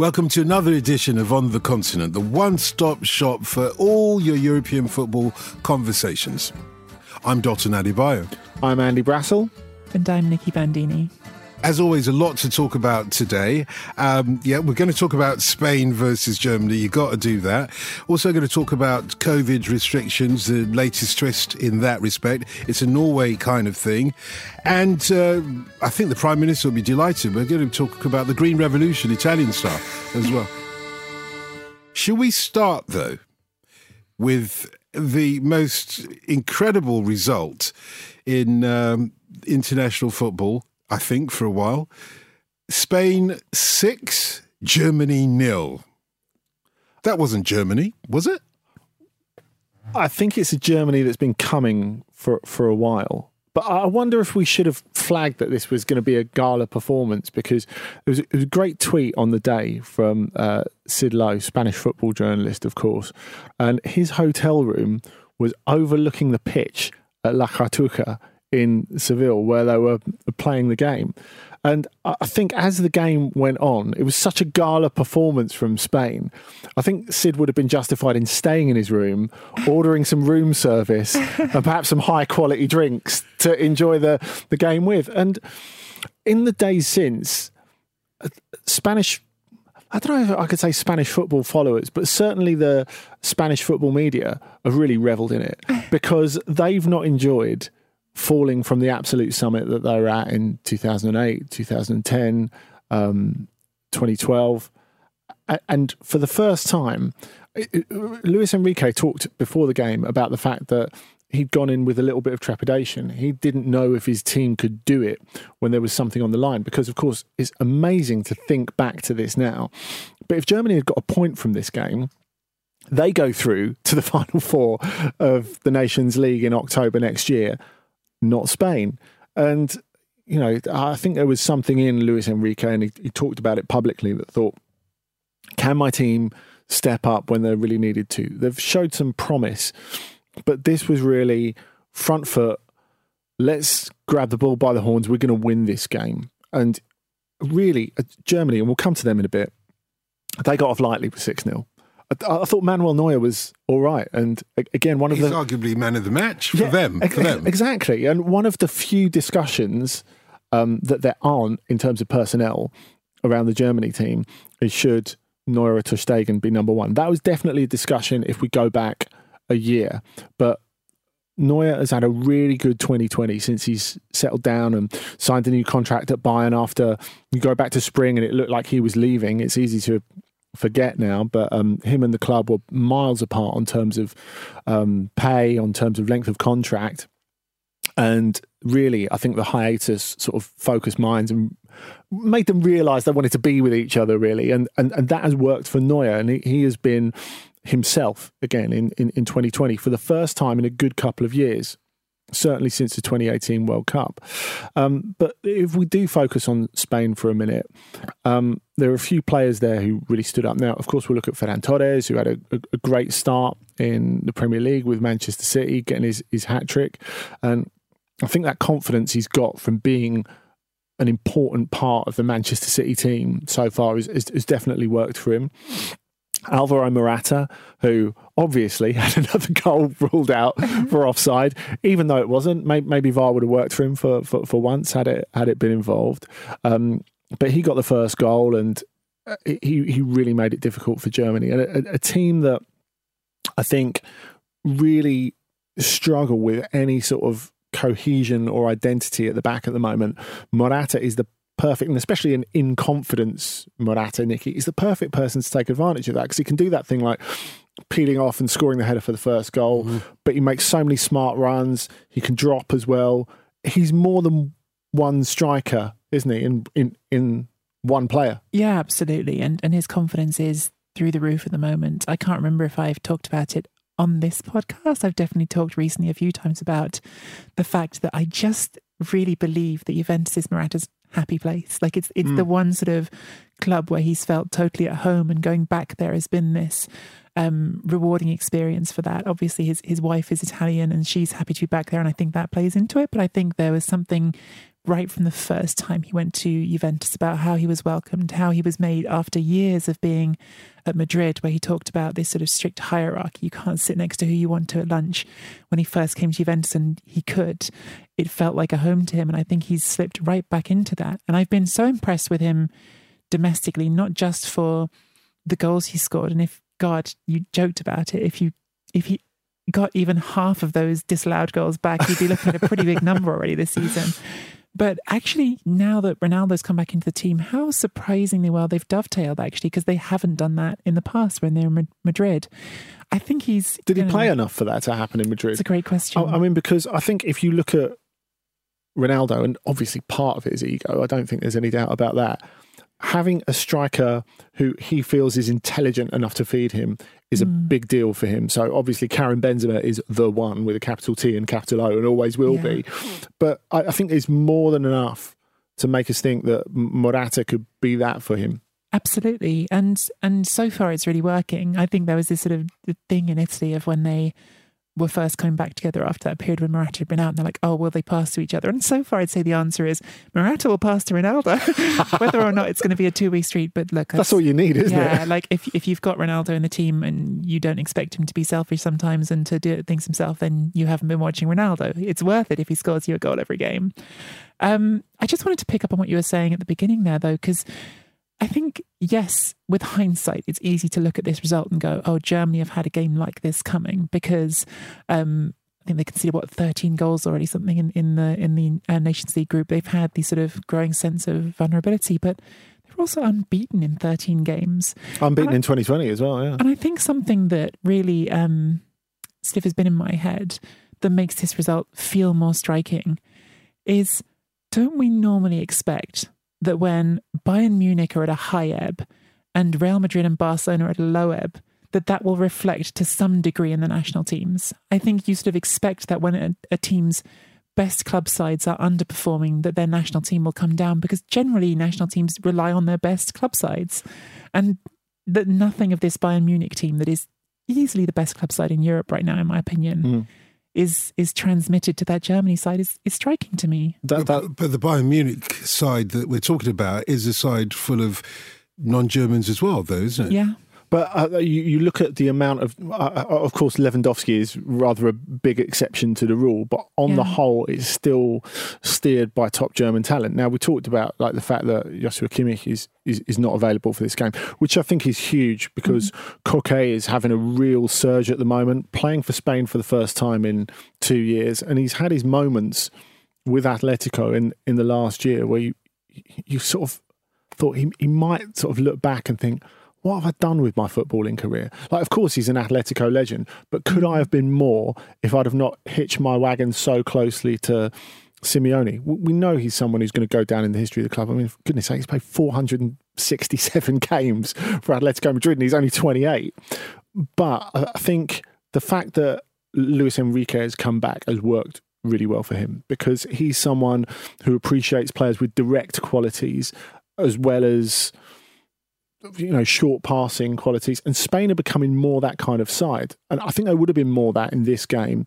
Welcome to another edition of On the Continent, the one stop shop for all your European football conversations. I'm Dotun Adebayo. I'm Andy Brassell. And I'm Nicky Bandini. As always, a lot to talk about today. Um, yeah, we're going to talk about Spain versus Germany. You've got to do that. Also, going to talk about COVID restrictions, the latest twist in that respect. It's a Norway kind of thing. And uh, I think the Prime Minister will be delighted. We're going to talk about the Green Revolution, Italian style, as well. Shall we start, though, with the most incredible result in um, international football? I think, for a while. Spain six, Germany nil. That wasn't Germany, was it? I think it's a Germany that's been coming for for a while. But I wonder if we should have flagged that this was going to be a gala performance because it was, it was a great tweet on the day from uh, Sid Lowe, Spanish football journalist, of course. And his hotel room was overlooking the pitch at La Cartuja in Seville where they were playing the game. And I think as the game went on, it was such a gala performance from Spain. I think Sid would have been justified in staying in his room, ordering some room service and perhaps some high quality drinks to enjoy the, the game with. And in the days since, uh, Spanish I don't know if I could say Spanish football followers, but certainly the Spanish football media have really reveled in it because they've not enjoyed falling from the absolute summit that they were at in 2008, 2010, um, 2012. And for the first time, Luis Enrique talked before the game about the fact that he'd gone in with a little bit of trepidation. He didn't know if his team could do it when there was something on the line, because, of course, it's amazing to think back to this now. But if Germany had got a point from this game, they go through to the final four of the Nations League in October next year not Spain. And, you know, I think there was something in Luis Enrique, and he, he talked about it publicly, that thought, can my team step up when they're really needed to? They've showed some promise, but this was really front foot. Let's grab the ball by the horns. We're going to win this game. And really, uh, Germany, and we'll come to them in a bit, they got off lightly with 6 0. I, I, thought Manuel Neuer was all right, and again, one of He's the arguably man of the match for yeah, them. For them, exactly, and one of the few discussions um, that there aren't in terms of personnel around the Germany team is should Neuer or Stegen be number one. That was definitely a discussion if we go back a year, but Neuer has had a really good 2020 since he's settled down and signed a new contract at Bayern after you go back to spring and it looked like he was leaving. It's easy to forget now, but um, him and the club were miles apart on terms of um, pay, on terms of length of contract. And really, I think the hiatus sort of focused minds and made them realise they wanted to be with each other, really. And, and, and that has worked for Neuer. And he, he has been himself again in, in, in 2020 for the first time in a good couple of years certainly since the 2018 World Cup. Um, but if we do focus on Spain for a minute, um, there are a few players there who really stood up. Now, of course, we'll look at Ferran Torres, who had a, a, great start in the Premier League with Manchester City, getting his, his hat trick. And I think that confidence he's got from being an important part of the Manchester City team so far has, has definitely worked for him. Alvaro Morata, who obviously had another goal ruled out for offside, even though it wasn't. Maybe VAR would have worked for him for, for, for once had it had it been involved. Um, but he got the first goal, and uh, he he really made it difficult for Germany, and a, a team that I think really struggle with any sort of cohesion or identity at the back at the moment. Morata is the perfect, and especially an in confidence Morata, Nicky, is the perfect person to take advantage of that because he can do that thing like peeling off and scoring the header for the first goal, mm-hmm. but he makes so many smart runs. He can drop as well. He's more than one striker, isn't he? In in in one player. Yeah, absolutely. And and his confidence is through the roof at the moment. I can't remember if I've talked about it on this podcast. I've definitely talked recently a few times about the fact that I just really believe that Juventus is Morata's happy place. Like it's it's mm. the one sort of club where he's felt totally at home, and going back there has been this um, rewarding experience for that. Obviously, his his wife is Italian, and she's happy to be back there, and I think that plays into it. But I think there was something right from the first time he went to Juventus about how he was welcomed, how he was made after years of being at Madrid, where he talked about this sort of strict hierarchy. You can't sit next to who you want to at lunch. When he first came to Juventus and he could, it felt like a home to him. And I think he's slipped right back into that. And I've been so impressed with him domestically, not just for the goals he scored. And if God, you joked about it, if you if he got even half of those disallowed goals back, he'd be looking at a pretty big number already this season. But actually, now that Ronaldo's come back into the team, how surprisingly well they've dovetailed, actually, because they haven't done that in the past when they were in Madrid. I think he's. Did he play know, enough for that to happen in Madrid? It's a great question. I, I mean, because I think if you look at Ronaldo, and obviously part of it is ego, I don't think there's any doubt about that having a striker who he feels is intelligent enough to feed him is a mm. big deal for him. So obviously, Karim Benzema is the one with a capital T and capital O, and always will yeah. be. But I, I think there's more than enough to make us think that Morata could be that for him. Absolutely, and and so far it's really working. I think there was this sort of thing in Italy of when they were first coming back together after that period when Morata had been out, and they're like, "Oh, will they pass to each other?" And so far, I'd say the answer is Morata will pass to Ronaldo, whether or not it's going to be a two-way street. But look, that's all you need, isn't yeah, it? Yeah, like if if you've got Ronaldo in the team and you don't expect him to be selfish sometimes and to do things himself, then you haven't been watching Ronaldo. It's worth it if he scores you a goal every game. Um, I just wanted to pick up on what you were saying at the beginning there, though, because I think, yes, with hindsight, it's easy to look at this result and go, oh, Germany have had a game like this coming because um, I think they conceded what 13 goals already, something in, in the in the uh, Nations League group. They've had this sort of growing sense of vulnerability, but they're also unbeaten in 13 games. Unbeaten I, in 2020 as well, yeah. And I think something that really um, stiff has been in my head that makes this result feel more striking is don't we normally expect that when Bayern Munich are at a high ebb and Real Madrid and Barcelona are at a low ebb, that that will reflect to some degree in the national teams. I think you sort of expect that when a, a team's best club sides are underperforming, that their national team will come down because generally national teams rely on their best club sides. And that nothing of this Bayern Munich team that is easily the best club side in Europe right now, in my opinion. Mm is is transmitted to that Germany side is, is striking to me. That, that, but the Bayern Munich side that we're talking about is a side full of non-Germans as well, though, isn't it? Yeah. But uh, you, you look at the amount of, uh, uh, of course, Lewandowski is rather a big exception to the rule, but on yeah. the whole, it's still steered by top German talent. Now we talked about like the fact that Joshua Kimmich is, is, is not available for this game, which I think is huge because mm-hmm. Koke is having a real surge at the moment, playing for Spain for the first time in two years, and he's had his moments with Atletico in in the last year where you you sort of thought he he might sort of look back and think what have I done with my footballing career? Like, of course, he's an Atletico legend, but could I mm. have been more if I'd have not hitched my wagon so closely to Simeone? We know he's someone who's going to go down in the history of the club. I mean, for goodness sake, he's played 467 games for Atletico Madrid and he's only 28. But I think the fact that Luis Enrique has come back has worked really well for him because he's someone who appreciates players with direct qualities as well as you know, short passing qualities. And Spain are becoming more that kind of side. And I think they would have been more that in this game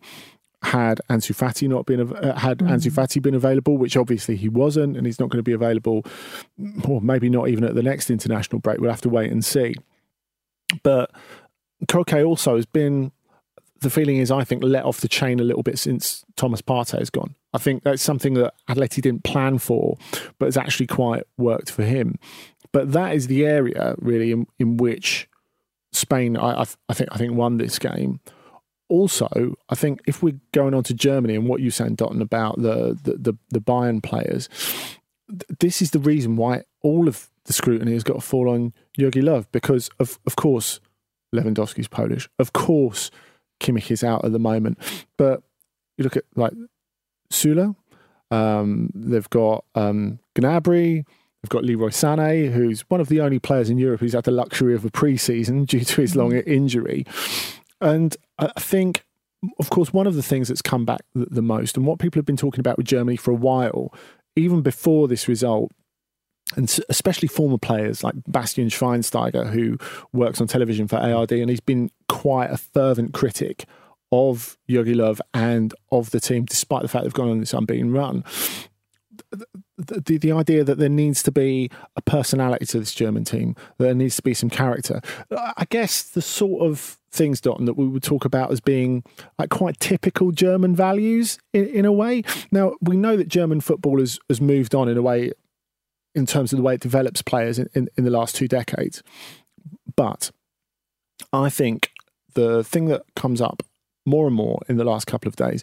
had Ansu Fati not been uh, had mm. Ansu Fati been available, which obviously he wasn't, and he's not going to be available, or maybe not even at the next international break. We'll have to wait and see. But Koke also has been. The feeling is, I think, let off the chain a little bit since Thomas Partey has gone. I think that's something that Atleti didn't plan for, but has actually quite worked for him. But that is the area really in, in which Spain, I, I, I think, I think won this game. Also, I think if we're going on to Germany and what you said, Dotun, about the, the the, the Bayern players, this is the reason why all of the scrutiny has got to fall on Jogi Löw because of of course Lewandowski's Polish, of course Kimmich is out at the moment, but you look at like Süle, um, they've got um, Gnabry, We've got Leroy Sané, who's one of the only players in Europe who's had the luxury of a pre-season due to his long mm. injury. And I think, of course, one of the things that's come back the most, and what people have been talking about with Germany for a while, even before this result, and especially former players like Bastian Schweinsteiger, who works on television for ARD, and he's been quite a fervent critic of Jogi Löw and of the team, despite the fact they've gone on this unbeaten run. The, the, idea that there needs to be a personality to this German team, there needs to be some character. I guess the sort of things, Dotun, that we would talk about as being like quite typical German values in, in a way. Now, we know that German football has, has moved on in a way in terms of the way it develops players in, in, in the last two decades. But I think the thing that comes up more and more in the last couple of days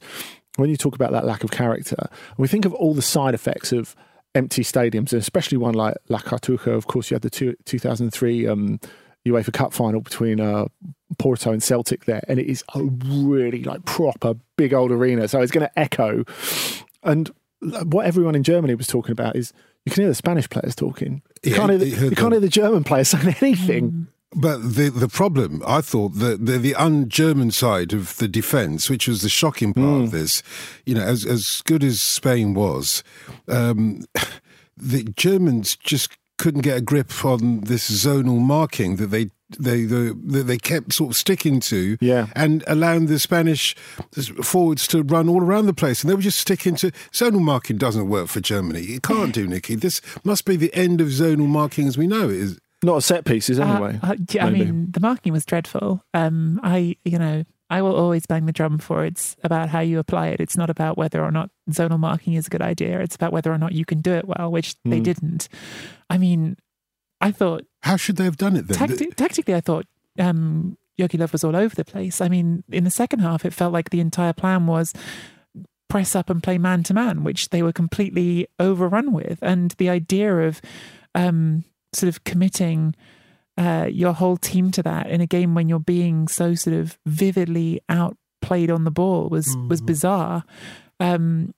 when you talk about that lack of character, we think of all the side effects of empty stadiums, and especially one like La Cartuja. Of course, you had the two, 2003 um, UEFA Cup final between uh, Porto and Celtic there, and it is a really like proper big old arena. So it's going to echo. And what everyone in Germany was talking about is you can hear the Spanish players talking. You, yeah, can't, hear the, you can't hear the German players saying anything. But the the problem, I thought, that the, the un-German side of the defence, which was the shocking part mm. of this, you know, as as good as Spain was, um, the Germans just couldn't get a grip on this zonal marking that they they the, they kept sort of sticking to, yeah. and allowing the Spanish forwards to run all around the place, and they were just sticking to zonal marking. Doesn't work for Germany. It can't do, Nicky. This must be the end of zonal marking as we know it. Is not a set pieces uh, anyway. Uh, uh, I mean, the marking was dreadful. Um, I, you know, I will always bang the drum for it's about how you apply it. It's not about whether or not zonal marking is a good idea. It's about whether or not you can do it well, which mm. they hmm. didn't. I mean, I thought. How should they have done it then? Tacti- tactically, I thought um, Jogi Löw was all over the place. I mean, in the second half, it felt like the entire plan was press up and play man to man, which they were completely overrun with. And the idea of um, sort of committing uh, your whole team to that in a game when you're being so sort of vividly outplayed on the ball was mm-hmm. was bizarre. Um,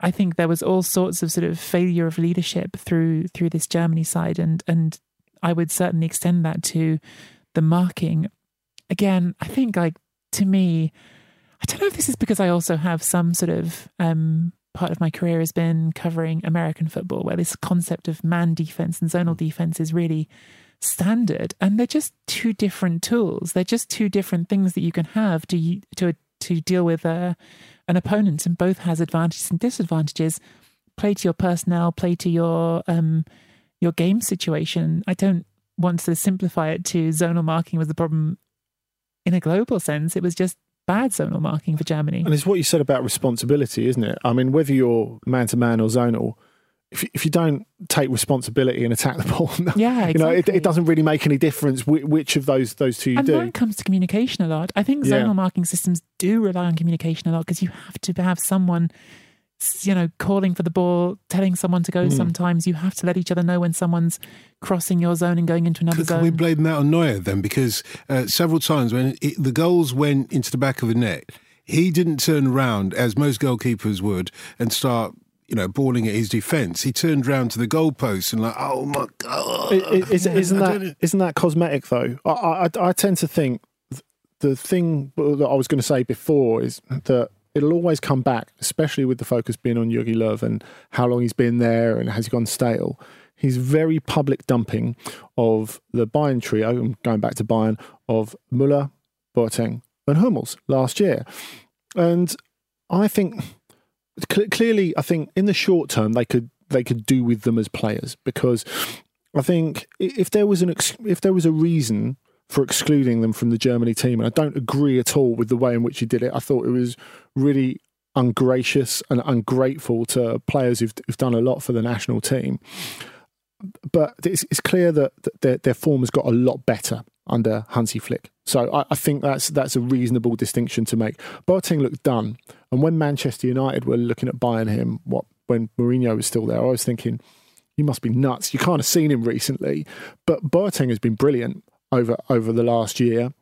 I think there was all sorts of sort of failure of leadership through through this Germany side, and and I would certainly extend that to the marking. Again, I think like to me, I don't know if this is because I also have some sort of um, part of my career has been covering American football, where this concept of man defense and zonal defense is really standard, and they're just two different tools. They're just two different things that you can have to to to deal with a, an opponent, and both has advantages and disadvantages. Play to your personnel, play to your um, your game situation. I don't want to simplify it to zonal marking was the problem in a global sense. It was just bad zonal marking for Germany. And it's what you said about responsibility, isn't it? I mean, whether you're man to man or zonal, if, if you don't take responsibility and attack the ball, yeah, exactly. you know, it, it, doesn't really make any difference which, which of those those two you and do. And comes to communication a lot. I think zonal yeah. marking systems do rely on communication a lot because you have to have someone you know, calling for the ball, telling someone to go. Mm. Sometimes you have to let each other know when someone's crossing your zone and going into another could, zone. Can we blame that on Neuer then? Because uh, several times when it, the goals went into the back of the net, he didn't turn around as most goalkeepers would and start you know, bawling at his defence. He turned round to the goalpost and like, oh my god! Is, isn't that isn't that cosmetic though? I, I, I tend to think the thing that I was going to say before is that it'll always come back, especially with the focus being on Jogi Löw and how long he's been there and has he gone stale. He's very public dumping of the Bayern trio, I'm going back to Bayern, of Muller, Boateng, and Hummels last year. And I think cl- clearly, I think in the short term they could they could do with them as players because I think if there was an ex- if there was a reason for excluding them from the Germany team. And I don't agree at all with the way in which he did it. I thought it was really ungracious and ungrateful to players who've, who've done a lot for the national team. But it's, it's clear that, their, their form has got a lot better under Hansi Flick. So I, I, think that's that's a reasonable distinction to make. Boateng looked done, and when Manchester United were looking at buying him, what when Mourinho was still there, I was thinking, you must be nuts. You can't have seen him recently, but Boateng has been brilliant over over the last year.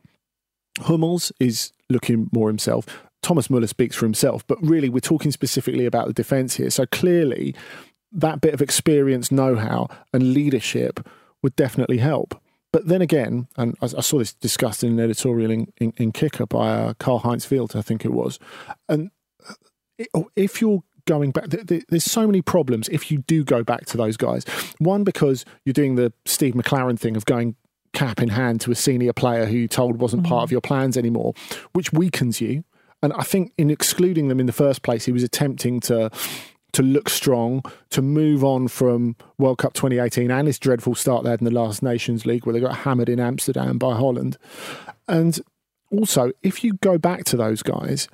Hummels is looking more himself. Thomas Muller speaks for himself, but really we're talking specifically about the defence here. So clearly, that bit of experience, know how, and leadership would definitely help. But then again, and I, saw this discussed in an editorial in, in, in Kicker by uh, Karl Heinz Wild, I think it was. And if you're going back. th- th- There's so many problems if you do go back to those guys. One, because you're doing the Steve McClaren thing of going cap in hand to a senior player who you told wasn't part of your plans anymore, which weakens you. And I think in excluding them in the first place, he was attempting to to look strong, to move on from World Cup 2018 and this dreadful start they had in the last Nations League where they got hammered in Amsterdam by Holland. And also, if you go back to those guys,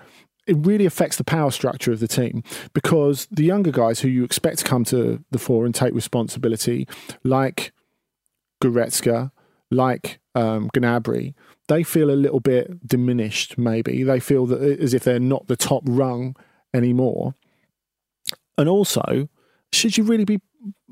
it really affects the power structure of the team because the younger guys who you expect to come to the fore and take responsibility, like Goretzka, like um, Gnabry, they feel a little bit diminished. Maybe they feel that as if they're not the top rung anymore. And also, should you really be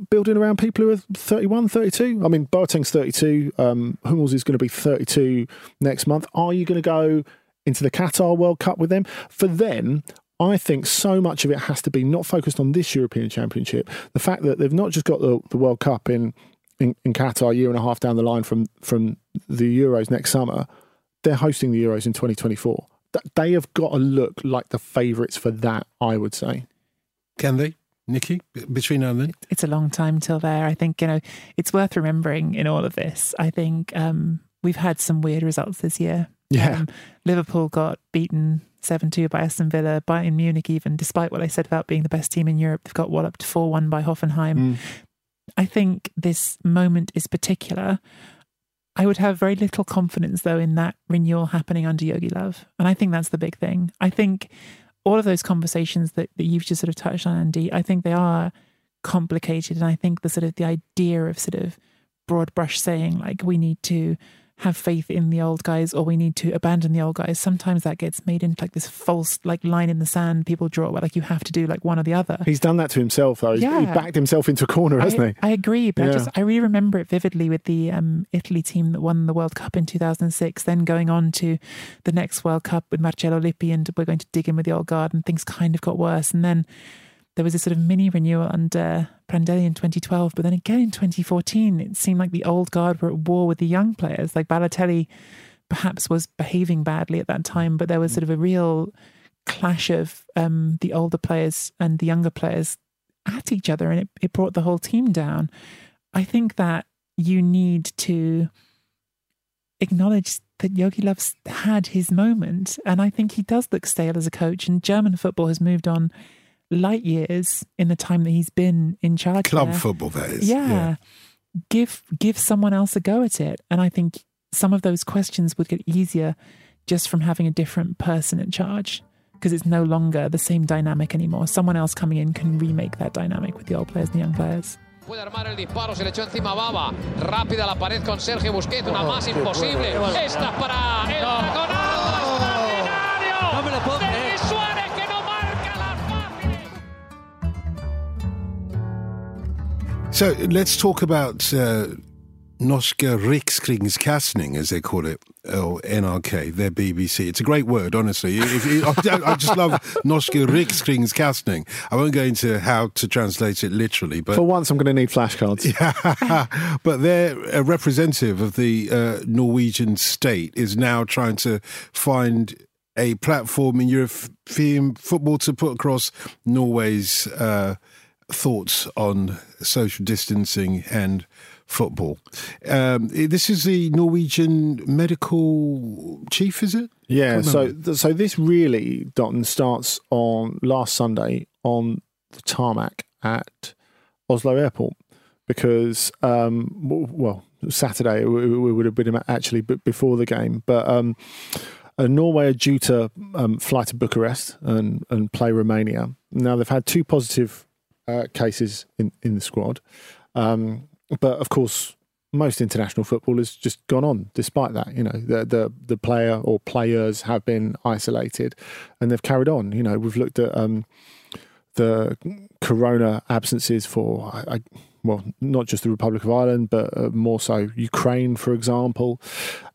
building around people who are 31, 32? I mean, Boateng's 32. Um, Hummels is going to be 32 next month. Are you going to go into the Qatar World Cup with them? For them, I think so much of it has to be not focused on this European Championship. The fact that they've not just got the, the World Cup in, in, in Qatar a year and a half down the line from, from the Euros next summer, they're hosting the Euros in 2024. Th- They have got to look like the favourites for that, I would say. Can they, Nicky, between now and then? it's a long time till there. I think, you know, it's worth remembering in all of this. I think um, we've had some weird results this year. Yeah. Um, Liverpool got beaten 7 2 by Aston Villa, Bayern Munich, even despite what I said about being the best team in Europe, they've got walloped 4 1 by Hoffenheim. Mm. I think this moment is particular. I would have very little confidence, though, in that renewal happening under Jogi Löw. And I think that's the big thing. I think all of those conversations that, that you've just sort of touched on, Andy, I think they are complicated. And I think the sort of the idea of sort of broad brush saying, like, we need to have faith in the old guys or we need to abandon the old guys sometimes that gets made into like this false like line in the sand people draw where like you have to do like one or the other He's done that to himself, though. He's, he backed himself into a corner, hasn't I, he? I agree, but I just I really remember it vividly with the um, Italy team that won the World Cup in 2006. Then going on to the next World Cup with Marcello Lippi, and we're going to dig in with the old guard, and things kind of got worse. And then there was a sort of mini renewal under Prandelli in 2012, but then again in 2014, it seemed like the old guard were at war with the young players. Like Balotelli, perhaps was behaving badly at that time, but there was sort of a real clash of um, the older players and the younger players at each other and it, it brought the whole team down. I think that you need to acknowledge that Jogi Löw's had his moment and I think he does look stale as a coach and German football has moved on light years in the time that he's been in charge. Club there. football, that is. Yeah. Give give someone else a go at it. And I think some of those questions would get easier just from having a different person in charge. Because it's no longer the same dynamic anymore. Someone else coming in can remake that dynamic with the old players and the young players. Puede armar el disparo, se le echó encima Baba. Rápida la pared con Sergio Busquets, una más imposible. Esta para el So let's talk about uh, Norske Rikskringskastning, as they call it, or NRK, their BBC. It's a great word, honestly. If you, I, I just love Norske Rikskringskastning. I won't go into how to translate it literally, but For once, I'm going to need flashcards. Yeah, but their a representative of the uh, Norwegian state is now trying to find a platform in European football to put across Norway's uh, thoughts on social distancing and football. Um, this is the Norwegian medical chief, is it? Yeah, so so this really, Dotun, starts on last Sunday on the tarmac at Oslo Airport because, um, well, Saturday it w- it would have been actually before the game, but um, Norway are due to um, fly to Bucharest and, and play Romania. Now they've had two positive uh, cases in, in the squad, um, but of course most international football has just gone on despite that. You know, the the the player or players have been isolated and they've carried on. You know, we've looked at um, the corona absences for I, I, well, not just the Republic of Ireland, but uh, more so Ukraine, for example.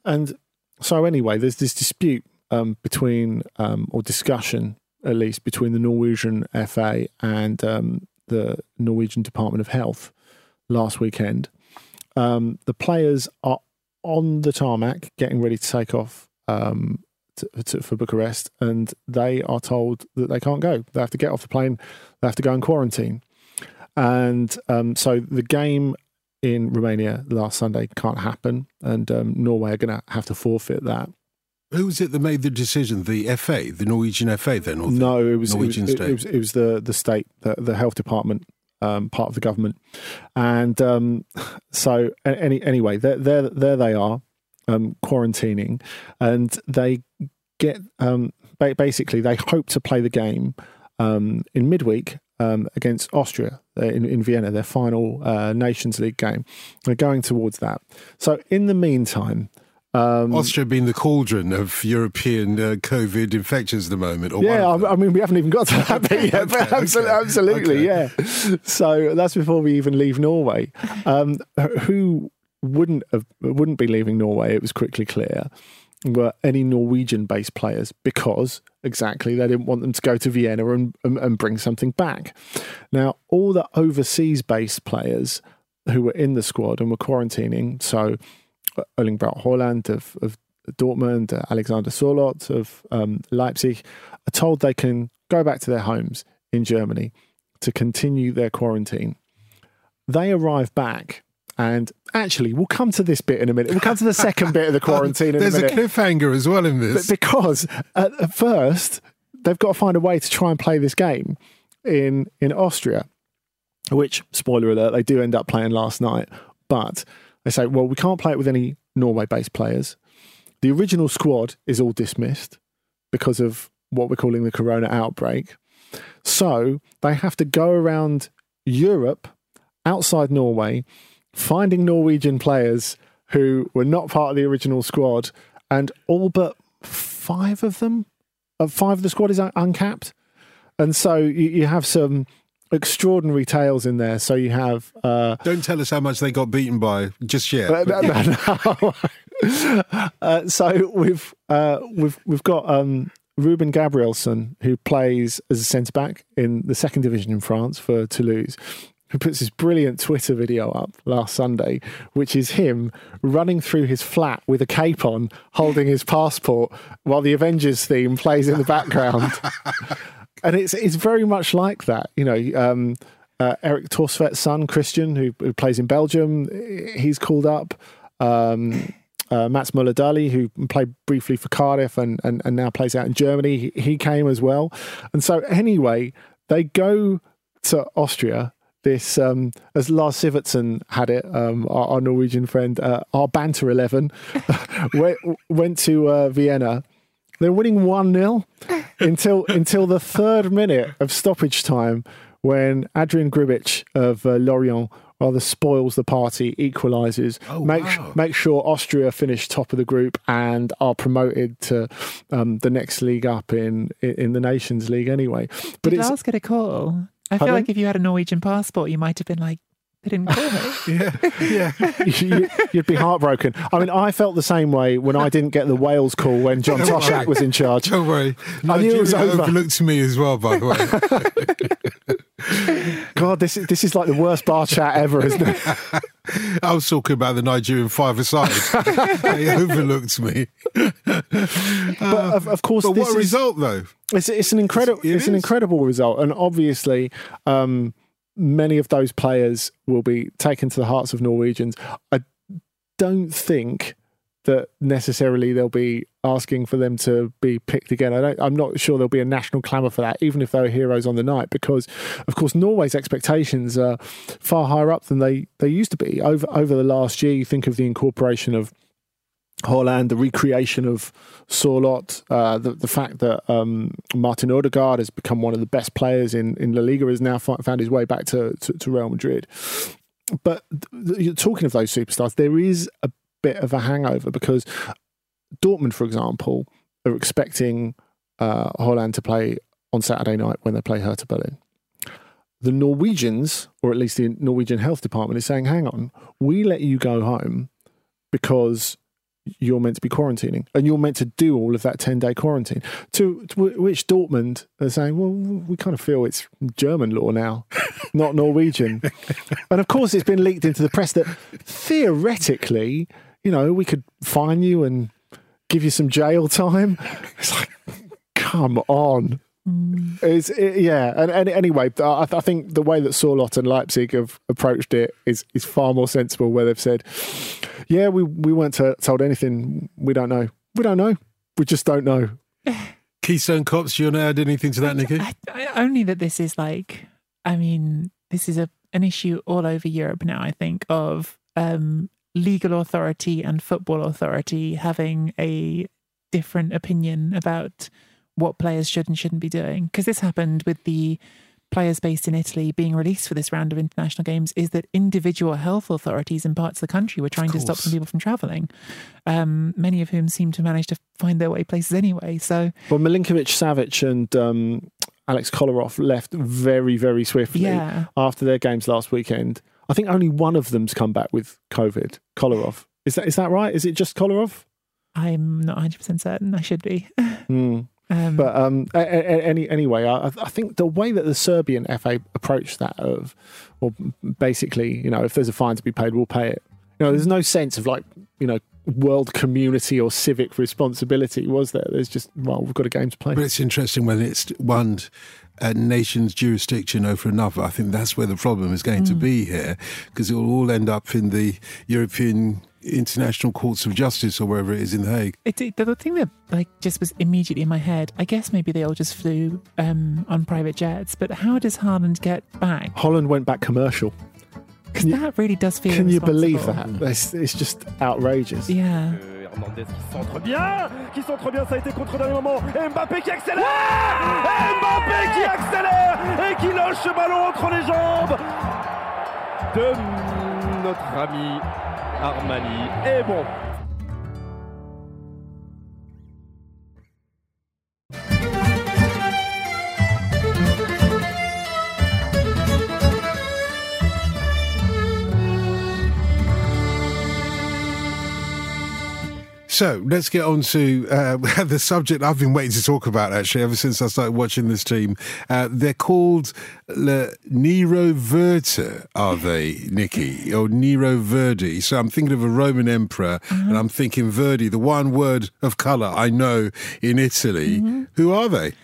And so anyway, there's this dispute um, between um, or discussion at least between the Norwegian FA and um, the Norwegian Department of Health last weekend. Um, the players are on the tarmac getting ready to take off um, to, to, for Bucharest, and they are told that they can't go. They have to get off the plane. They have to go in quarantine. And um, so the game in Romania last Sunday can't happen, and um, Norway are going to have to forfeit that. Who was it that made the decision? The FA, the Norwegian FA, then? Or the no, it was, Norwegian it was, state? It was, it was the the state, the, the health department, um, part of the government, and um, so any anyway, there there there they are, um, quarantining, and they get um, ba- basically they hope to play the game um, in midweek um, against Austria uh, in, in Vienna, their final uh, Nations League game. They're going towards that. So in the meantime. Um, Austria being the cauldron of European uh, COVID infections at the moment. Or yeah, I, I mean, we haven't even got to that bit yet, but Okay, absolutely, okay, absolutely okay. yeah. So that's before we even leave Norway. Um, who wouldn't have, wouldn't be leaving Norway? It was quickly clear were any Norwegian-based players because exactly they didn't want them to go to Vienna and, and, and bring something back. Now, all the overseas-based players who were in the squad and were quarantining, so Erling Braut Haaland of, of Dortmund, uh, Alexander Sørloth of um, Leipzig, are told they can go back to their homes in Germany to continue their quarantine. They arrive back, and actually, we'll come to this bit in a minute. We'll come to the second bit of the quarantine in a minute. There's a, cliffhanger as well in But this. because at, at first they've got to find a way to try and play this game in in Austria, which spoiler alert they do end up playing last night. But they say, well, we can't play it with any Norway-based players. The original squad is all dismissed because of what we're calling the corona outbreak. So they have to go around Europe, outside Norway, finding Norwegian players who were not part of the original squad, and all but five of them, uh, five of the squad is un- uncapped. And so you, you have some extraordinary tales in there. So you have uh, Don't tell us how much they got beaten by just yet. uh, no, no. Uh, so we've uh, we've we've got um, Ruben Gabrielsen who plays as a centre back in the second division in France for Toulouse. Who puts this brilliant Twitter video up last Sunday, which is him running through his flat with a cape on, holding his passport, while the Avengers theme plays in the background. and it's it's very much like that, you know. Um, uh, Erik Thorstvedt's son, Kristian, who, who plays in Belgium, he's called up. Um, uh, Mats Møller Dæhli, who played briefly for Cardiff and, and, and now plays out in Germany, he, he came as well. And so, anyway, they go to Austria. This, um, as Lars Sivertsen had it, um, our, our Norwegian friend, uh, our banter 11, went, went to uh, Vienna. They're winning 1 0 until, until the third minute of stoppage time when Adrian Grbić of uh, Lorient rather spoils the party, equalises, Oh, make, wow. make sure Austria finish top of the group and are promoted to um, the next league up in, in the Nations League anyway. But Did it's Lars get a call? I feel like if you had a Norwegian passport, you might have been like, they didn't call me. yeah, yeah. you, you'd be heartbroken. I mean, I felt the same way when I didn't get the Wales call when John Don't Toshack worry. was in charge. Don't worry. I knew it was Nigeria over. overlooked me as well, by the way. God, this is this is like the worst bar chat ever, isn't it? I was talking about the Nigerian five-a-side. they overlooked me. But of, of course, But this what a is, result, though. It's it's an incredible It it's an incredible result, and obviously, um, many of those players will be taken to the hearts of Norwegians. I don't think that necessarily they'll be asking for them to be picked again. I I'm not sure there'll be a national clamour for that, even if they were heroes on the night, because of course Norway's expectations are far higher up than they, they used to be over over the last year. You think of the incorporation of Haaland, the recreation of Sørloth, uh, the, the fact that um, Martin Odegaard has become one of the best players in, in La Liga, has now found his way back to, to, to Real Madrid. But th- you're talking of those superstars, there is a bit of a hangover because Dortmund, for example, are expecting uh, Haaland to play on Saturday night when they play Hertha Berlin. The Norwegians, or at least the Norwegian Health Department, is saying, hang on, we let you go home because you're meant to be quarantining and you're meant to do all of that 10 day quarantine. To, to which Dortmund are saying, well, we kind of feel it's German law now, not Norwegian. and of course, it's been leaked into the press that theoretically, you know, we could fine you and give you some jail time. It's like, come on. It's it, yeah, and, and anyway, I, I think the way that Sørloth and Leipzig have approached it is is far more sensible. Where they've said, "Yeah, we we weren't t- told anything. We don't know. We don't know. We just don't know." Keystone Cops, you want to add anything to that, Nicky? I, I, only that this is like, I mean, this is a an issue all over Europe now. I think of um, legal authority and football authority having a different opinion about what players should and shouldn't be doing. Because this happened with the players based in Italy being released for this round of international games is that individual health authorities in parts of the country were trying to stop some people from travelling, um, many of whom seem to manage to find their way places anyway. So, well, Milinkovic Savic and um, Alex Kolarov left very, very swiftly yeah. after their games last weekend. I think only one of them's come back with COVID. Kolarov is that is that right? Is it just Kolarov? I'm not 100 percent certain. I should be. Mm. Um, but um, any, anyway, I, I, think the way that the Serbian FA approached that of, or basically, you know, if there's a fine to be paid, we'll pay it. You know, there's no sense of like, you know, world community or civic responsibility, was there? There's just, well, we've got a game to play. But it's interesting when it's one a nation's jurisdiction over another. I think that's where the problem is going mm. to be here, because it will all end up in the European international courts of justice or wherever it is in The Hague. It, it, the thing that like just was immediately in my head, I guess maybe they all just flew um, on private jets, but how does Haaland get back? Haaland went back commercial. Can you, that really does feel. Can you believe that? It's, it's just outrageous. Yeah. Hernandez qui centre bien, qui centre bien, ça a été contre dernier moment. Mbappé qui accélère Mbappé qui accélère et qui lâche ce ballon entre les jambes de notre ami Armani. Et bon, So let's get on to uh, the subject I've been waiting to talk about actually ever since I started watching this team. Uh, they're called Le Nero Verte, are they, Nicky? Or Nero Verdi? So I'm thinking of a Roman emperor mm-hmm. and I'm thinking Verdi, the one word of colour I know in Italy. Mm-hmm. Who are they?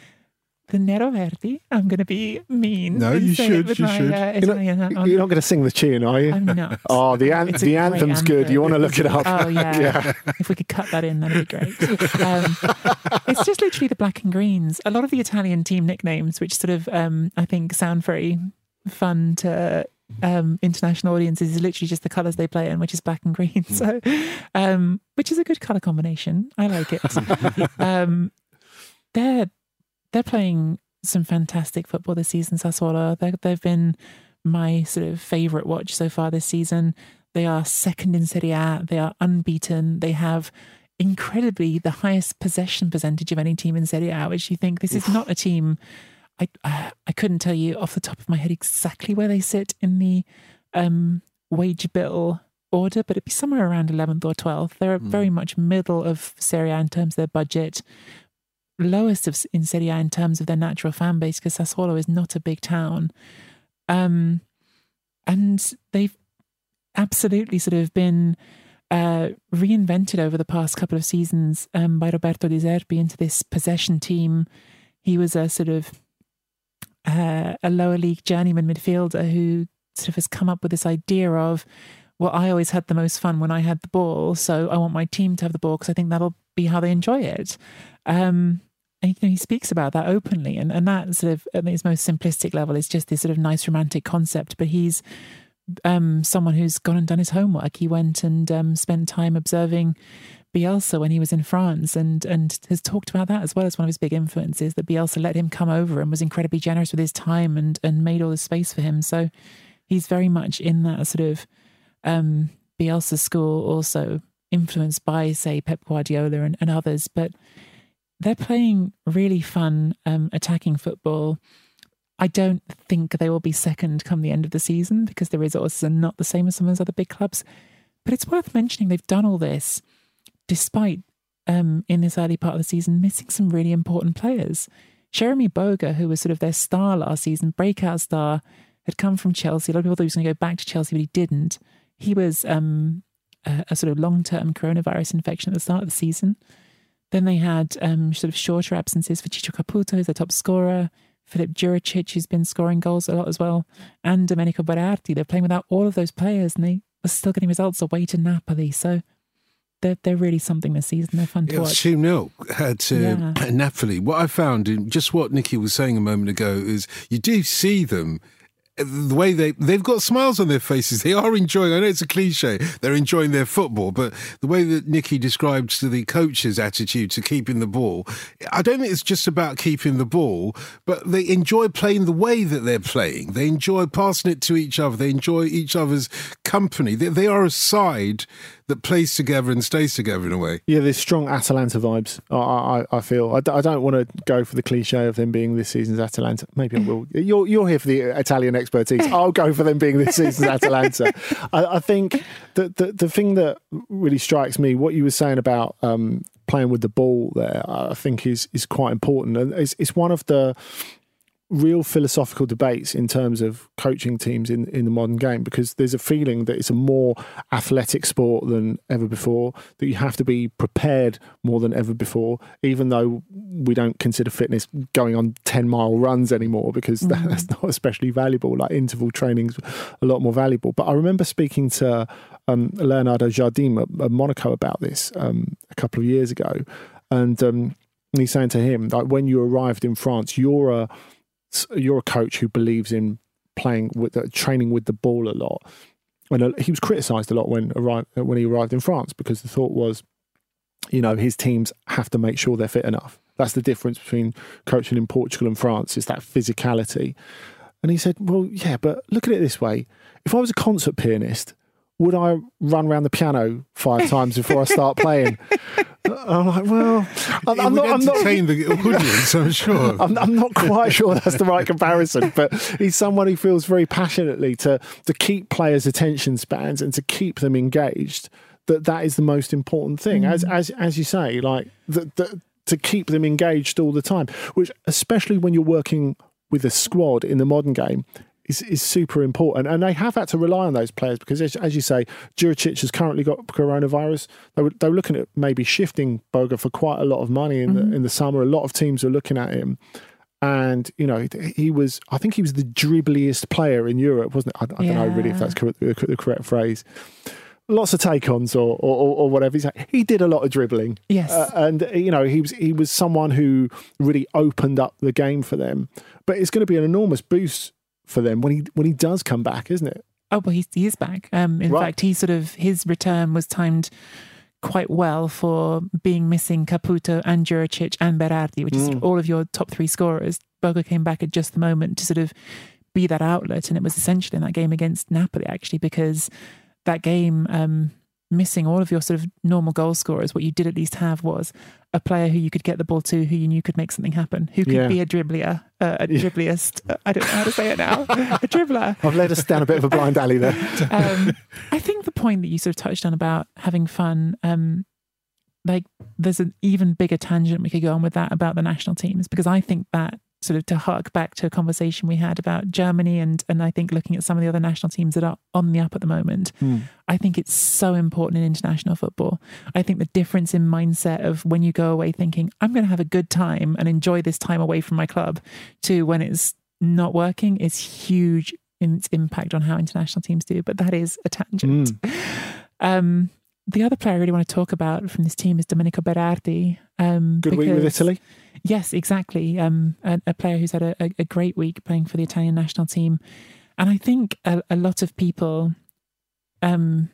The Nero Verdi. I'm going to be mean. No, you should. You my, should. Uh, you're, not, you're not, going to sing the tune, are you? I'm not. Oh, the, an- the anthem's anthem. good. You want to look it up? Oh yeah. yeah. If we could cut that in, that'd be great. Um, it's just literally the black and greens. A lot of the Italian team nicknames, which sort of um, I think sound very fun to um, international audiences is literally just the colours they play in, which is black and green. So, um, which is a good colour combination. I like it. um, they're they're playing some fantastic football this season, Sassuolo. They've been my sort of favourite watch so far this season. They are second in Serie A. They are unbeaten. They have incredibly the highest possession percentage of any team in Serie A, which you think this is not a team. I uh, I couldn't tell you off the top of my head exactly where they sit in the um, wage bill order, but it'd be somewhere around 11th or 12th. They're mm. very much middle of Serie A in terms of their budget lowest of, in Serie A in terms of their natural fan base because Sassuolo is not a big town. Um, and they've absolutely sort of been uh, reinvented over the past couple of seasons um, by Roberto De Zerbi into this possession team. He was a sort of uh, a lower league journeyman midfielder who sort of has come up with this idea of, well, I always had the most fun when I had the ball, so I want my team to have the ball because I think that'll be how they enjoy it. Um, he speaks about that openly, and, and that sort of at its most simplistic level is just this sort of nice romantic concept. But he's um, someone who's gone and done his homework. He went and um, spent time observing Bielsa when he was in France, and and has talked about that as well as one of his big influences. That Bielsa let him come over and was incredibly generous with his time and and made all the space for him. So he's very much in that sort of um, Bielsa school, also influenced by say Pep Guardiola and, and others, but they're playing really fun um, attacking football. I don't think they will be second come the end of the season because the resources are not the same as some of those other big clubs. But it's worth mentioning they've done all this despite, um, in this early part of the season, missing some really important players. Jeremy Boga, who was sort of their star last season, breakout star, had come from Chelsea. A lot of people thought he was going to go back to Chelsea, but he didn't. He was um, a, a sort of long term coronavirus infection at the start of the season. Then they had um, sort of shorter absences for Ciccio Caputo, who's their top scorer, Filip Juricic, who's been scoring goals a lot as well, and Domenico Berardi. They're playing without all of those players, and they are still getting results away to Napoli. So they're, they're really something this season. They're fun to Yeah, watch. 2 0 at uh, Yeah. Napoli. What I found in just what Nikki was saying a moment ago is you do see them. The way they they've got smiles on their faces, they are enjoying. I know it's a cliche. They're enjoying their football, but the way that Nikki described to the coach's attitude to keeping the ball, I don't think it's just about keeping the ball, but they enjoy playing the way that they're playing. They enjoy passing it to each other. They enjoy each other's company. They, they are a side that plays together and stays together in a way. Yeah, there's strong Atalanta vibes. I, I, I feel. I, d- I don't want to go for the cliche of them being this season's Atalanta. Maybe I will. You're, you're here for the Italian expertise. I'll go for them being this season's Atalanta. I, I think that the, the thing that really strikes me, what you were saying about um, playing with the ball there, I think is is quite important, and it's, it's one of the real philosophical debates in terms of coaching teams in, in the modern game because there's a feeling that it's a more athletic sport than ever before, that you have to be prepared more than ever before, even though we don't consider fitness going on 10 mile runs anymore because that- that's not especially valuable. Like interval training's a lot more valuable. But I remember speaking to um, Leonardo Jardim at, at Monaco about this um, a couple of years ago. And um, he's saying to him, like, when you arrived in France, you're a you're a coach who believes in playing with uh, training with the ball a lot. And uh, he was criticised a lot when arrived when he arrived in France because the thought was, you know, his teams have to make sure they're fit enough. That's the difference between coaching in Portugal and France is that physicality. And he said, well, yeah, but look at it this way: if I was a concert pianist, would I run around the piano five times before I start playing? Uh, I'm like, well, I'm, I'm would not. I'm not the audience, I'm sure. I'm, I'm not quite sure that's the right comparison, but he's someone who feels very passionately to to keep players' attention spans and to keep them engaged. That that is the most important thing, as mm. as as you say, like the, the, to keep them engaged all the time. Which, especially when you're working with a squad in the modern game. Is, is super important, and they have had to rely on those players because, as, as you say, Djuricic has currently got coronavirus. They were, they were looking at maybe shifting Boga for quite a lot of money in the in the summer. A lot of teams are looking at him, and you know he was i think he was the dribbliest player in europe wasn't it? I, I don't know really if that's correct, the, the correct phrase. Lots of take-ons or, or, or whatever. He did a lot of dribbling. Yes. Uh, and you know he was he was someone who really opened up the game for them. But it's going to be an enormous boost for them when he when he does come back isn't it Oh, well, he's, he is back. Um, in Right. fact, he sort of his return was timed quite well for being missing Caputo and Djuricic and Berardi, which is all of your top three scorers. Boga came back at just the moment to sort of be that outlet, and it was essentially in that game against Napoli actually because that game. Um, Missing all of your sort of normal goal scorers, what you did at least have was a player who you could get the ball to, who you knew could make something happen, who could Yeah. be a dribbler, uh, a dribbliest. I don't know how to say it now. a dribbler i've led us down a bit of a blind alley there um, I think the point that you sort of touched on about having fun, um, like there's an even bigger tangent we could go on with that about the national teams because I think that sort of to hark back to a conversation we had about Germany and and I think looking at some of the other national teams that are on the up at the moment, I think it's so important in international football. I think the difference in mindset of when you go away thinking I'm going to have a good time and enjoy this time away from my club to when it's not working is huge in its impact on how international teams do. But that is a tangent. Um, the other player I really want to talk about from this team is Domenico Berardi. Um, good week with italy Yes, exactly. Um, a, a player who's had a, a, a great week playing for the Italian national team, and I think a, a lot of people, um,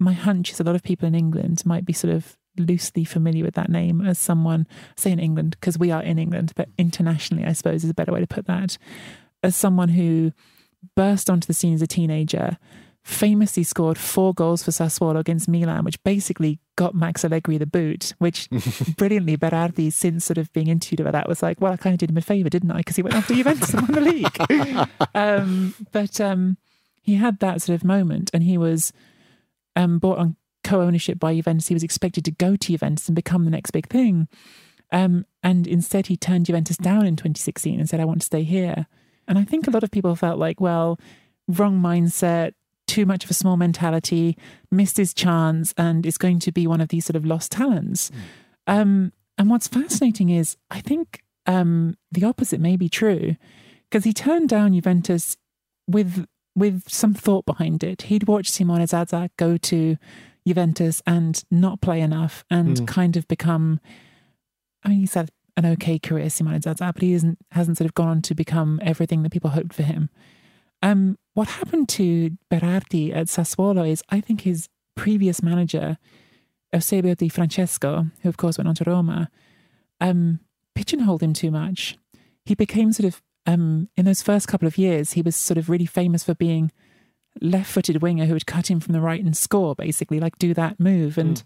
my hunch is a lot of people in England might be sort of loosely familiar with that name as someone, say in England because we are in England, but internationally, I suppose is a better way to put that, as someone who burst onto the scene as a teenager. Famously scored four goals for Sassuolo against Milan, which basically got Max Allegri the boot. Which brilliantly, Berardi, since sort of being interviewed about that, was like, "Well, I kind of did him a favour, didn't I? Because he went after Juventus and won the league." um, but um, he had that sort of moment, and he was um, bought on co-ownership by Juventus. He was expected to go to Juventus and become the next big thing, um, and instead he turned Juventus down in 2016 and said, "I want to stay here." And I think a lot of people felt like, well, wrong mindset, too much of a small mentality, missed his chance, and is going to be one of these sort of lost talents. Um, and what's fascinating is I think um, the opposite may be true because he turned down Juventus with with some thought behind it. He'd watched Simone Zaza go to Juventus and not play enough and Mm. kind of become. I mean, he's had an okay career, Simone Zaza, but he isn't hasn't sort of gone on to become everything that people hoped for him. Um, what happened to Berardi at Sassuolo is, I think, his previous manager, Eusebio Di Francesco, who of course went on to Roma, um, pigeonholed him too much. He became sort of um, in those first couple of years, he was sort of really famous for being left-footed winger who would cut in from the right and score, basically, like do that move. And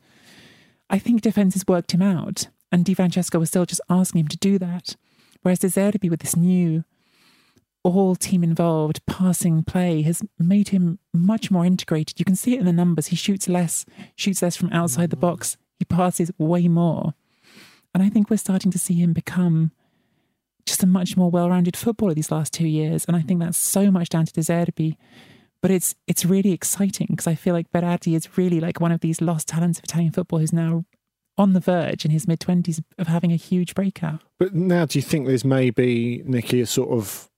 I think defenses worked him out, and Di Francesco was still just asking him to do that. Whereas De Zerbi, with this new all team involved passing play, has made him much more integrated. You can see it in the numbers. He shoots less, shoots less from outside the mm. box. He passes way more. And I think we're starting to see him become just a much more well-rounded footballer these last two years. And I think that's so much down to De Zerbi. But it's it's really exciting because I feel like Berardi is really like one of these lost talents of Italian football who's now on the verge in his mid twenties of having a huge breakout. But now, do you think there's maybe, Nicky, a sort of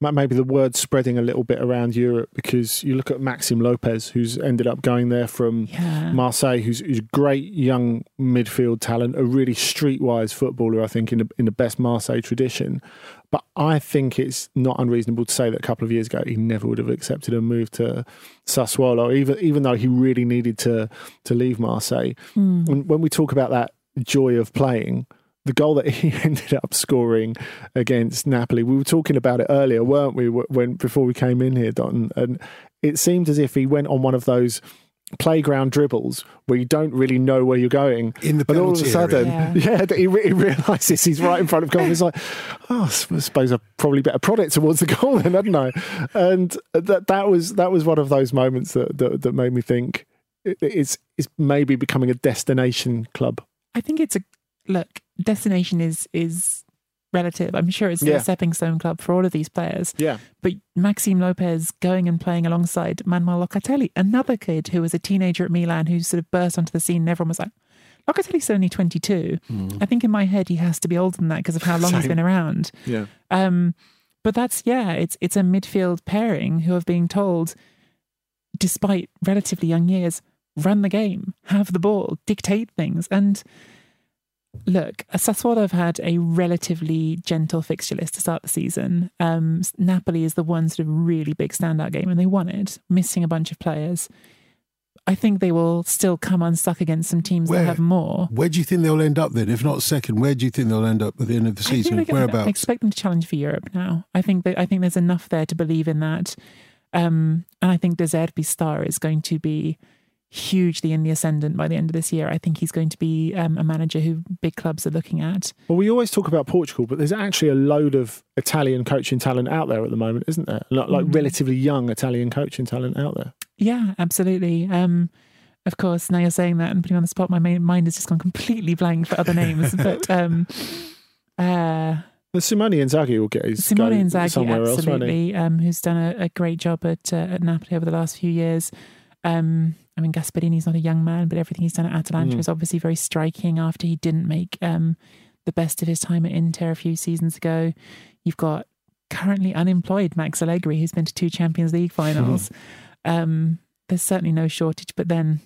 maybe the word spreading a little bit around Europe because you look at Maxime Lopez, who's ended up going there from Yeah. Marseille, who's, who's a great young midfield talent, a really streetwise footballer, I think, in the, in the best Marseille tradition. But I think it's not unreasonable to say that a couple of years ago he never would have accepted a move to Sassuolo, even even though he really needed to to leave Marseille. Hmm. When, when we talk about that joy of playing, the goal that he ended up scoring against Napoli, we were talking about it earlier, weren't we? When before we came in here, Don, and it seemed as if he went on one of those playground dribbles where you don't really know where you're going. In the but all of a sudden, area. yeah, that he, re- he realizes he's right in front of goal. He's like, oh, I suppose I probably better prod it towards the goal then, hadn't I? And that that was that was one of those moments that that, that made me think it's it's maybe becoming a destination club. I think it's a look. Destination is is relative. I'm sure it's Yeah. a stepping stone club for all of these players. Yeah, But Maxime Lopez going and playing alongside Manuel Locatelli, another kid who was a teenager at Milan who sort of burst onto the scene and everyone was like, Locatelli's only 22. I think in my head he has to be older than that because of how long he's been around. yeah. Um, but that's yeah, it's it's a midfield pairing who have been told, despite relatively young years, run the game, have the ball, dictate things. And look, Sassuolo have had a relatively gentle fixture list to start the season. Um, Napoli is the one sort of really big standout game, and they won it, missing a bunch of players. I think they will still come unstuck against some teams Where? that have more. Where do you think they'll end up then? If not second, where do you think they'll end up at the end of the I season? I Whereabouts? expect them to challenge for Europe now. I think that I think there's enough there to believe in that, um, and I think De Zerbi's star is going to be hugely in the ascendant by the end of this year. I think he's going to be um, a manager who big clubs are looking at. Well, we always talk about Portugal, but there's actually a load of Italian coaching talent out there at the moment, isn't there? Like, like Mm. relatively young Italian coaching talent out there. Yeah, absolutely. Um, of course, now you're saying that and putting me on the spot, my main, mind has just gone completely blank for other names. but um, uh, The Simone Inzaghi will get his Simone go Inzaghi, somewhere else, absolutely, um, who's done a, a great job at uh, at Napoli over the last few years. Um, I mean, Gasperini's not a young man, but everything he's done at Atalanta Mm. is obviously very striking. After he didn't make um, the best of his time at Inter a few seasons ago, you've got currently unemployed Max Allegri, who's been to two Champions League finals. um, there's certainly no shortage, but then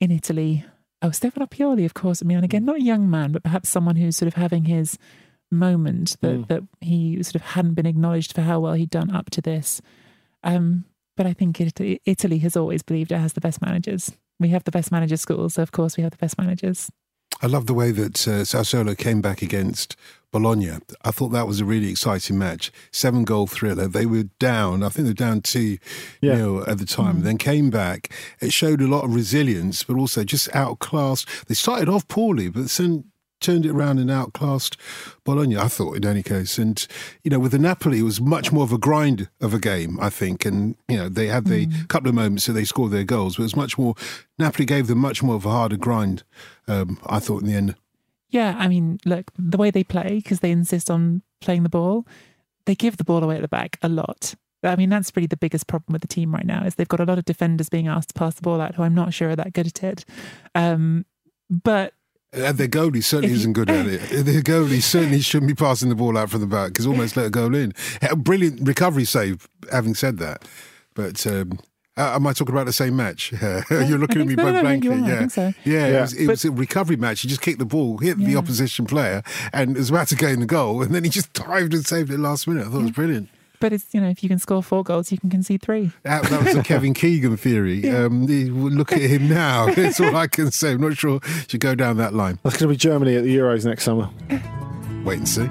in Italy, oh, Stefano Pioli, of course. I mean, again, not a young man, but perhaps someone who's sort of having his moment that, Mm. that he sort of hadn't been acknowledged for how well he'd done up to this. Um, but I think Italy, Italy has always believed it has the best managers. We have the best manager schools, so of course we have the best managers. I love the way that uh, Sassuolo came back against Bologna. I thought that was a really exciting match. Seven goal thriller. They were down. I think they were down two Yeah. nil at the time. Then came back. It showed a lot of resilience, but also just outclassed. They started off poorly, but then turned it around and outclassed Bologna. I thought, in any case, and you know, with the Napoli, it was much more of a grind of a game. I think, and you know, they had the couple of moments that they scored their goals, but it was much more. Napoli gave them much more of a harder grind. Um, I thought in the end. Yeah, I mean, look, the way they play, because they insist on playing the ball, they give the ball away at the back a lot. I mean, that's really the biggest problem with the team right now is they've got a lot of defenders being asked to pass the ball out who I'm not sure are that good at it. Um, but And their goalie certainly isn't good at it. Their goalie certainly shouldn't be passing the ball out from the back because almost let a goal in. A brilliant recovery save, having said that. But um, uh, am I talking about the same match? You're looking at me think- both no, blankly. you Yeah, so. yeah. It was, it was a recovery match. He just kicked the ball, hit the opposition player, and was about to gain the goal, and then he just dived and saved it last minute. I thought it was brilliant. But it's you know if you can score four goals, you can concede three. That, that was the Kevin Keegan theory. Um, look at him now. That's all I can say. I'm not sure should go down that line. That's going to be Germany at the Euros next summer. Wait and see.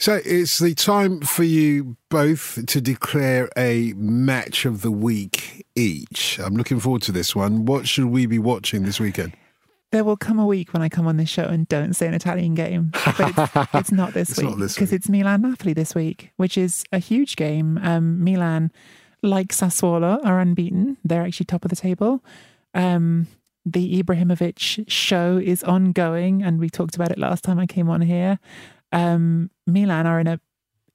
So it's the time for you both to declare a match of the week each. I'm looking forward to this one. What should we be watching this weekend? There will come a week when I come on this show and don't say an Italian game, but it's, it's not this It's week because it's Milan Napoli this week, which is a huge game. Um, Milan, like Sassuolo, are unbeaten. They're actually top of the table. Um, the Ibrahimovic show is ongoing, and we talked about it last time I came on here. Um, Milan are in a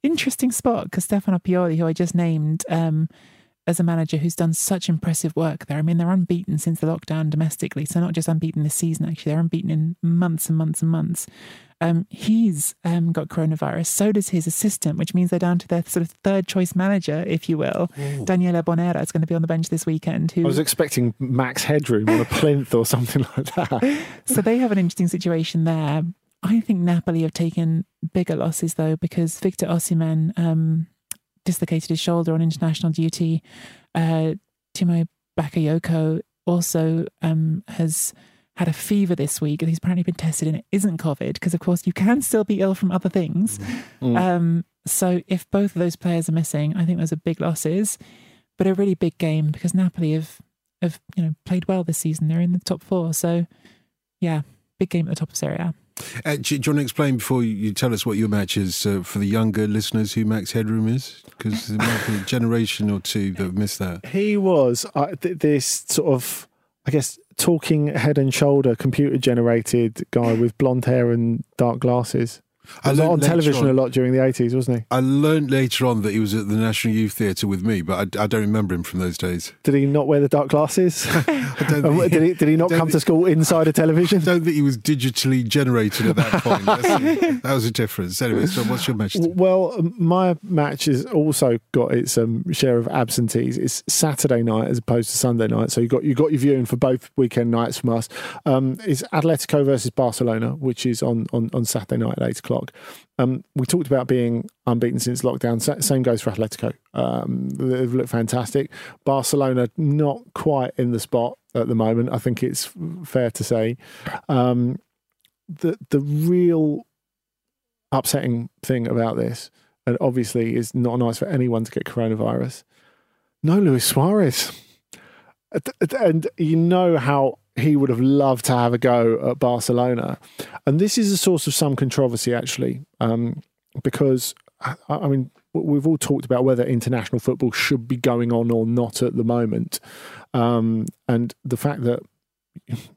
interesting spot because Stefano Pioli, who I just named, um, as a manager who's done such impressive work there. I mean, they're unbeaten since the lockdown domestically, so not just unbeaten this season. Actually, they're unbeaten in months and months and months. Um, he's um, got coronavirus. So does his assistant, which means they're down to their sort of third choice manager, if you will. Daniele Bonera is going to be on the bench this weekend. Who I was expecting max headroom on a plinth or something like that. so they have an interesting situation there. I think Napoli have taken bigger losses though because Victor Osimhen um, dislocated his shoulder on international duty. Uh, Timo Bakayoko also um, has had a fever this week and he's apparently been tested and it isn't COVID because of course you can still be ill from other things. Mm. Um, so if both of those players are missing, I think those are big losses, but a really big game because Napoli have have you know played well this season. They're in the top four, so yeah, big game at the top of Serie A. Uh, do, do you want to explain before you, you tell us what your match is uh, for the younger listeners who Max Headroom is? Because there might be a generation or two that have missed that. He was uh, th- this sort of, I guess, talking head and shoulder computer generated guy with blonde hair and dark glasses. I was on television on- a lot during the 80s, wasn't he? I learned later on that he was at the National Youth Theatre with me, but I, I don't remember him from those days. Did he not wear the dark glasses? I don't think, did, he, did he not come to school inside a television? I don't think he was digitally generated at that point. That was a difference. Anyway, so what's your match? Well, my match has also got its um, share of absentees. It's Saturday night as opposed to Sunday night, so you got you got your viewing for both weekend nights from us. Um, it's Atletico versus Barcelona, which is on on, on Saturday night at eight o'clock. Um, we talked about being unbeaten since lockdown. Sa- Same goes for Atletico. Um, they've looked fantastic. Barcelona not quite in the spot at the moment. I think it's fair to say. Um, the the real upsetting thing about this, and obviously is not nice for anyone to get coronavirus. No Luis Suarez. And you know how he would have loved to have a go at Barcelona. And this is a source of some controversy, actually, um, because, I, I mean, we've all talked about whether international football should be going on or not at the moment. Um, and the fact that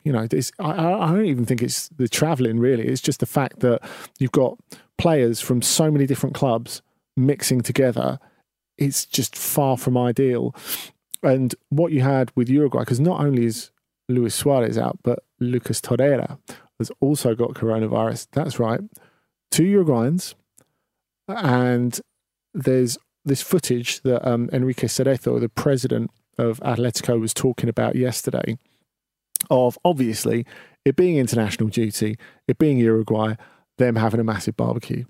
you know, I, I don't even think it's the travelling really. It's just the fact that you've got players from so many different clubs mixing together. It's just far from ideal. And what you had with Uruguay, because not only is Luis Suarez out, but Lucas Torreira has also got coronavirus. That's right. Two Uruguayans. And there's this footage that um, Enrique Cerezo, the president of Atletico, was talking about yesterday of obviously it being international duty, it being Uruguay, them having a massive barbecue.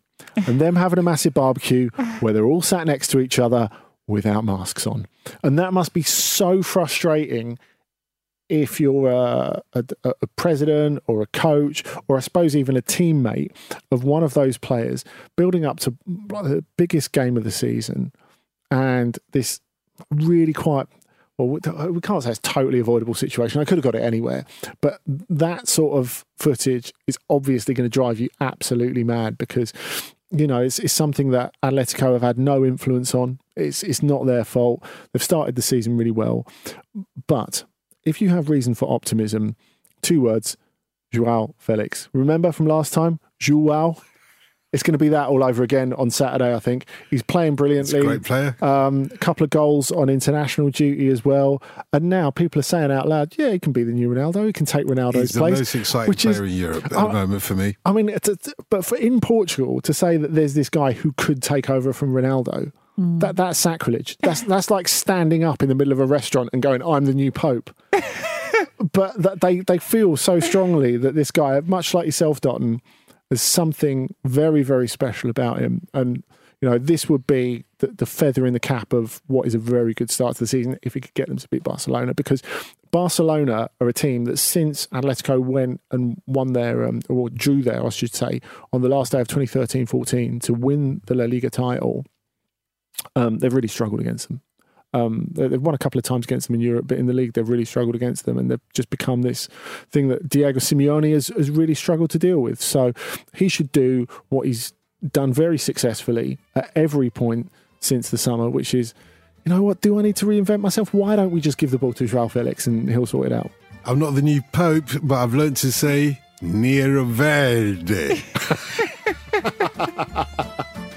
and them having a massive barbecue where they're all sat next to each other without masks on. And that must be so frustrating if you're a, a, a president or a coach, or I suppose even a teammate of one of those players, building up to the biggest game of the season and this really quite well, we can't say it's totally avoidable situation. I could have got it anywhere, but that sort of footage is obviously going to drive you absolutely mad because you know it's, it's something that Atletico have had no influence on. It's it's not their fault. They've started the season really well, but if you have reason for optimism, two words: Joao Felix. Remember from last time, Joao. it's going to be that all over again on Saturday. I think he's playing brilliantly. great player. Um, a couple of goals on international duty as well. And now people are saying out loud, "Yeah, he can be the new Ronaldo. He can take Ronaldo's He's the place." most exciting which is- player in Europe at the I- moment for me. I mean, it's, it's, but for in Portugal to say that there's this guy who could take over from Ronaldo, that that's sacrilege. That's that's like standing up in the middle of a restaurant and going, "I'm the new pope." But they they feel so strongly that this guy, much like yourself, Dotun, there's something very very special about him, and you know this would be the, the feather in the cap of what is a very good start to the season if he could get them to beat Barcelona because Barcelona are a team that since Atletico went and won their um, or drew there, I should say, on the last day of 2013-14 to win the La Liga title, um, they've really struggled against them. Um, they- they've won a couple of times against them in Europe, but in the league they've really struggled against them, and they've just become this thing that Diego Simeone has, has really struggled to deal with. So he should do what he's done very successfully at every point since the summer, which is, you know what, do I need to reinvent myself? Why don't we just give the ball to Joao Felix and he'll sort it out? I'm not the new pope, but I've learned to say Nero Verde.